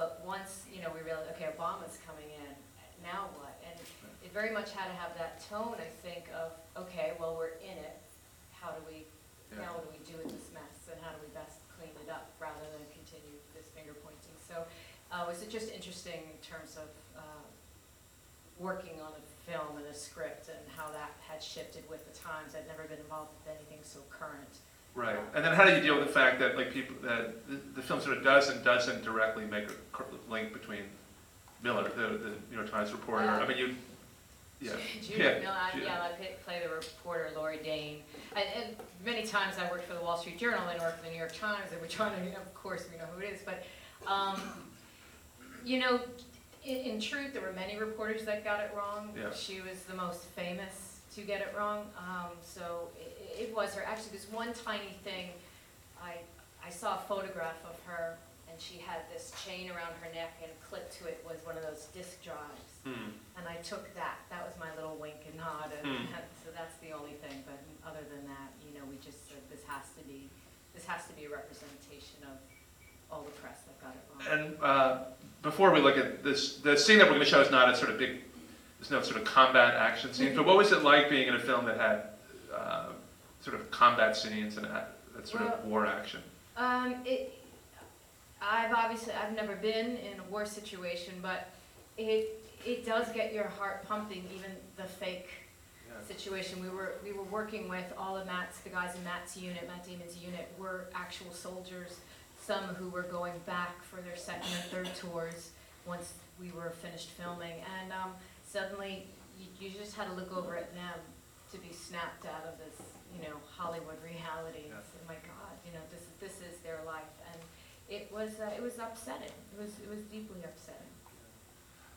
But once, you know, we realized, okay, Obama's coming in, now what? And it very much had to have that tone, I think, of, okay, well, we're in it, how do we, Yeah. now what do we do with this mess? And how do we best clean it up, rather than continue this finger pointing? So, uh, was it just interesting in terms of, uh, working on a film and a script and how that had shifted with the times? I'd never been involved with anything so current. Right. And then how do you deal with the fact that like people that the, the film sort of does and doesn't directly make a cor- link between Miller, the, the New York Times reporter? I mean, you. Yeah. Judith Yeah, Miller, I- Judith. yeah, I play- play the reporter Lawrie Dayne. And, and many times I worked for the Wall Street Journal and worked for the New York Times, and we're trying to, of course, we know who it is, but, um, you know, in, in truth, there were many reporters that got it wrong. Yeah. She was the most famous to get it wrong, um, so it, it was her. Actually, there's one tiny thing, I, I saw a photograph of her, and she had this chain around her neck, and clipped to it was one of those disc drives. Hmm. And I took that, that was my little wink and nod, and Hmm. so that's the only thing, but other than that, you know, we just said this has to be, this has to be a representation of all the press that got it wrong. And uh, before we look at this, the scene that we're going to show is not a sort of big, there's no sort of combat action scene, but what was it like being in a film that had uh, sort of combat scenes and that that sort of Well- war action? Um, it, I've obviously, I've never been in a war situation, but it, it does get your heart pumping, even the fake situation. We were, we were working with all of Matt's, the guys in Matt's unit, Matt Damon's unit, were actual soldiers, some who were going back for their second or third tours once we were finished filming. And, um, suddenly, you, you just had to look over at them to be snapped out of this, you know, Hollywood reality. Yeah. And my God, you know, this, this is their life. And it was, uh, it was upsetting. It was, it was deeply upsetting.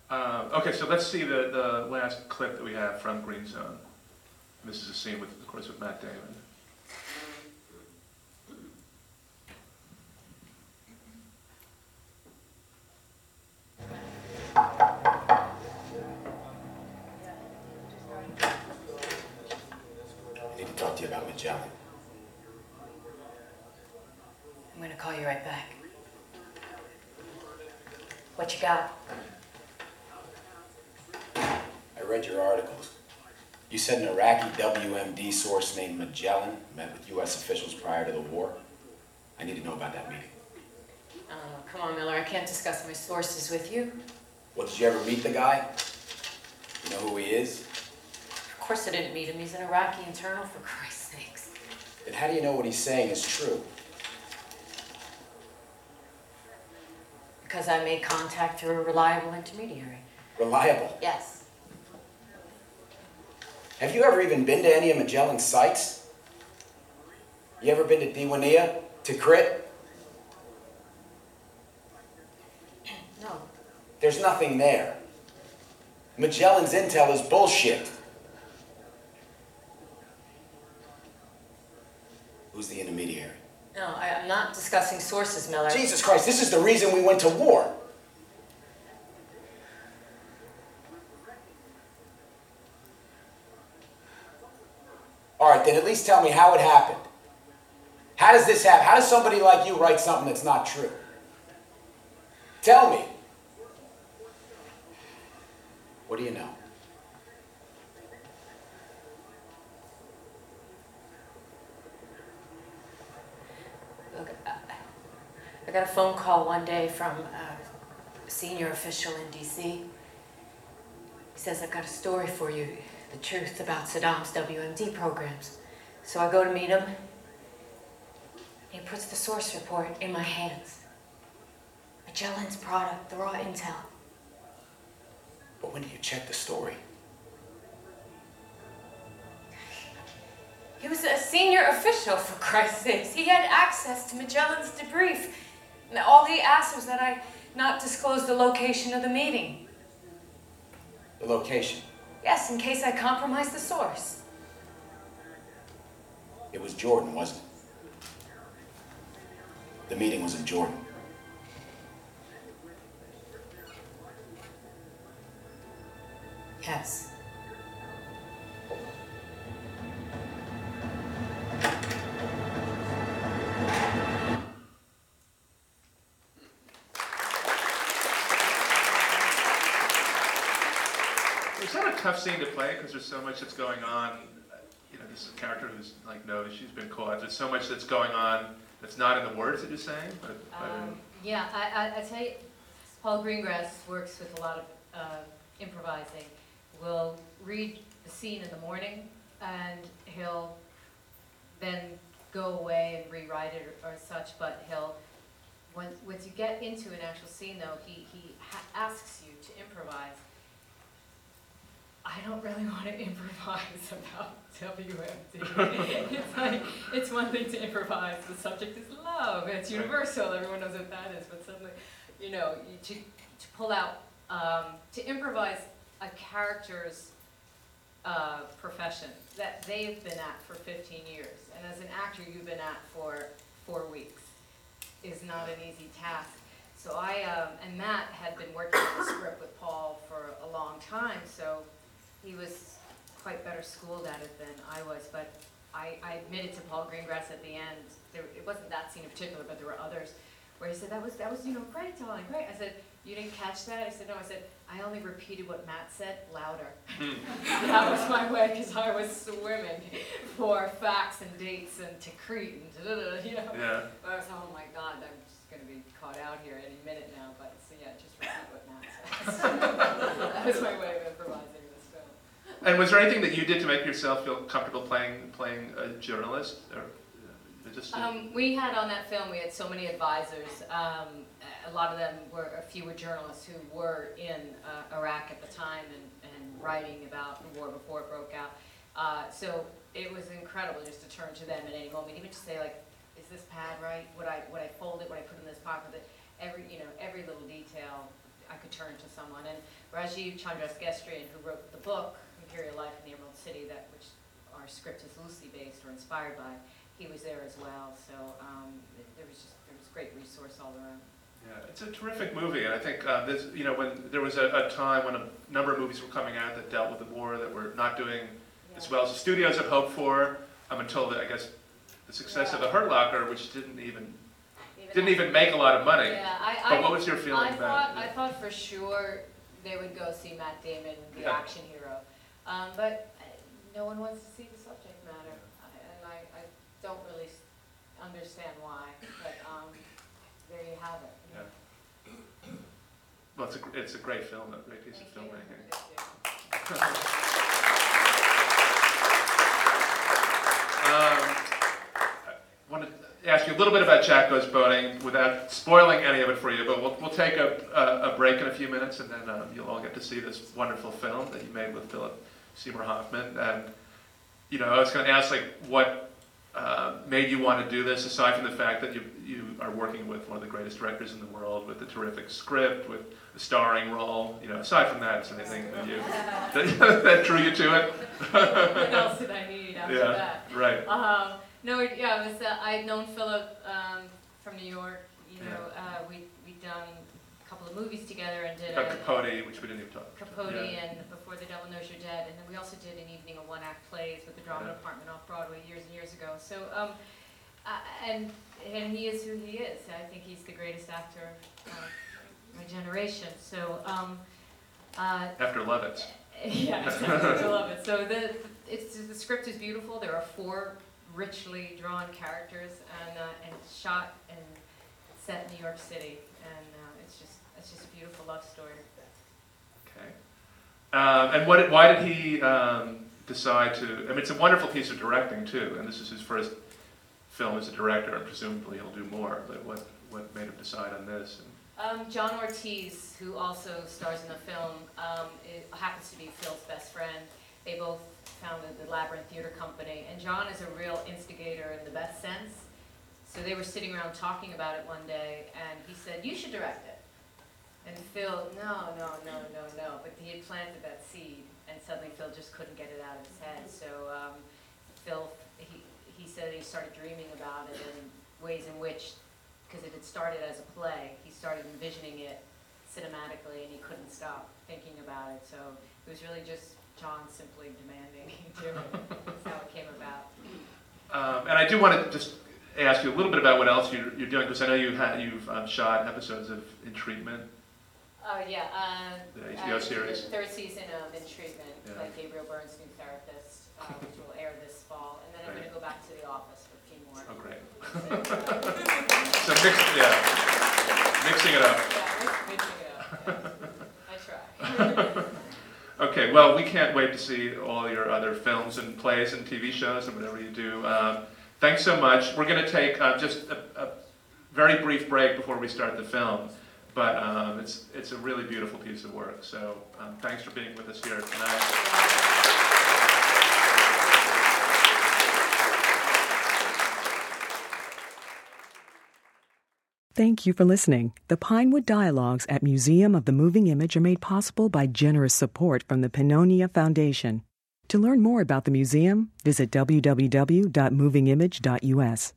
Uh, Okay, so let's see the, the last clip that we have from Green Zone. This is a scene with, of course, with Matt Damon. I need to talk to you about Magellan. I'm gonna call you right back. What you got? I read your articles. You said an Iraqi WMD source named Magellan met with U.S. officials prior to the war. I need to know about that meeting. Oh, come on, Miller, I can't discuss my sources with you. Well, did you ever meet the guy? You know who he is? Of course I didn't meet him, he's an Iraqi internal, for Christ's sakes. Then how do you know what he's saying is true? Because I made contact through a reliable intermediary. Reliable. Yes. Have you ever even been to any of Magellan's sites? You ever been to Diwania? Tikrit? No. There's nothing there. Magellan's intel is bullshit. Who's the intermediary? No, I, I'm not discussing sources, Miller. Jesus Christ, this is the reason we went to war. All right, then at least tell me how it happened. How does this happen? How does somebody like you write something that's not true? Tell me. What do you know? Look, I, I got a phone call one day from a senior official in D.C. He says, I've got a story for you, the truth about Saddam's WMD programs. So I go to meet him. He puts the source report in my hands. Magellan's product, the raw intel. But when did you check the story? He was a senior official, for Christ's sakes. He had access to Magellan's debrief. And all he asked was that I not disclose the location of the meeting. The location. Yes, in case I compromise the source. It was Jordan, wasn't it? The meeting was in Jordan. Yes. Tough scene to play because there's so much that's going on? You know, this is a character who's like knows she's been caught. There's so much that's going on that's not in the words that you're saying. But, but Um, yeah, I, I, I tell you, Paul Greengrass works with a lot of uh, improvising. We'll read the scene in the morning, and he'll then go away and rewrite it or, or such. But he'll, when once you get into an actual scene, though, he he asks you to improvise. I don't really want to improvise about WMD. it's like, it's one thing to improvise, the subject is love, it's universal, everyone knows what that is, but suddenly, you know, you, to, to pull out, um, to improvise a character's uh, profession that they've been at for 15 years, and as an actor you've been at for four weeks, is not an easy task. so I, um, and Matt had been working on the script with Paul for a long time, so he was quite better schooled at it than I was, but I, I admitted to Paul Greengrass at the end, there, it wasn't that scene in particular, but there were others, where he said, that was, that was, you know, great, Dolly, great. I said, you didn't catch that? I said, no, I said, I only repeated what Matt said louder. that was my way, because I was swimming for facts and dates and to Crete and da-da-da, you know? Yeah. I was, oh my God, I'm just gonna be caught out here any minute now, but, so yeah, just repeat what Matt says. That was my way of improvising. And was there anything that you did to make yourself feel comfortable playing playing a journalist, or uh, just? Um, we had on that film, we had so many advisors. Um, a lot of them were, a few were journalists who were in uh, Iraq at the time and, and writing about the war before it broke out. Uh, so it was incredible just to turn to them at any moment, even to say like, is this pad right? Would I, would I fold it? Would I put it in this pocket? Every, you know, every little detail I could turn to someone. And Rajiv Chandrasekaran, who wrote the book, Life in the Emerald City, that which our script is loosely based or inspired by, he was there as well. So um, there was just, there was great resource all around. Yeah, it's a terrific movie, and I think uh, this, you know, when there was a, a time when a number of movies were coming out that dealt with the war that were not doing as well as the studios had hoped for, um, until the, I guess the success of The Hurt Locker, which didn't even didn't even make a lot of money. Yeah, I, But I, what was your feeling I about thought, it? I thought for sure they would go see Matt Damon, the Yeah. action hero. Um, but uh, no one wants to see the subject matter, I- and I, I don't really s- understand why, but, um, there you have it. Yeah. Well, it's a, gr- it's a great film, a great piece of Thank you. filmmaking. Thank you. Um, I want to ask you a little bit about Jack Goes Boating without spoiling any of it for you, but we'll, we'll take a, a, a break in a few minutes and then um, you'll all get to see this wonderful film that you made with Philip Seymour Hoffman. And, you know, I was going to ask, like, what uh, made you want to do this, aside from the fact that you, you are working with one of the greatest directors in the world, with a terrific script, with a starring role, you know, aside from that, is there anything that you, that, that drew you to it? What else did I need after Yeah, that? right. Um, no, yeah, it was, uh, I'd known Philip, um, from New York, you know, uh, we, we'd done a couple of movies together and did a. Capote, which we didn't even talk about. Capote Yeah. and Before the Devil Knows You're Dead, and then we also did an evening of one-act plays with the drama Yeah. department off Broadway years and years ago. So, um, uh, and and he is who he is. I think he's the greatest actor of my generation. So, um, uh, After Lovitz. yeah, exactly. I love it. So the it's the script is beautiful. There are four richly drawn characters, and uh, and shot and set in New York City, and uh, it's just it's just a beautiful love story. Um, and what, why did he um, decide to? I mean, it's a wonderful piece of directing too, and this is his first film as a director, and presumably he'll do more. But what, what made him decide on this? Um, John Ortiz, who also stars in the film, um, happens to be Phil's best friend. They both founded the Labyrinth Theater Company, and John is a real instigator in the best sense. So they were sitting around talking about it one day, and he said, "You should direct it." And Phil, no, no, no, no, no. But he had planted that seed, and suddenly Phil just couldn't get it out of his head. So um, Phil, he, he said he started dreaming about it and ways in which, because it had started as a play, he started envisioning it cinematically, and he couldn't stop thinking about it. So it was really just John simply demanding he do it. That's how it came about. Um, and I do want to just ask you a little bit about what else you're, you're doing, because I know you had, you've um, shot episodes of In Treatment. Oh, yeah. Uh, The HBO uh, series. The third season of In Treatment, Yeah. like Gabriel Byrne's new therapist, uh, which will air this fall. And then I'm going to go back to The Office for a few more. Oh, great. So, uh, So mix, yeah, mixing it up. Yeah, mix- mixing it up. I try. Okay, well, we can't wait to see all your other films and plays and TV shows and whatever you do. Um, thanks so much. We're going to take uh, just a, a very brief break before we start the film, but um, it's, it's a really beautiful piece of work. So um, thanks for being with us here tonight. Thank you for listening. The Pinewood Dialogues at Museum of the Moving Image are made possible by generous support from the Pannonia Foundation. To learn more about the museum, visit www.movingimage.us.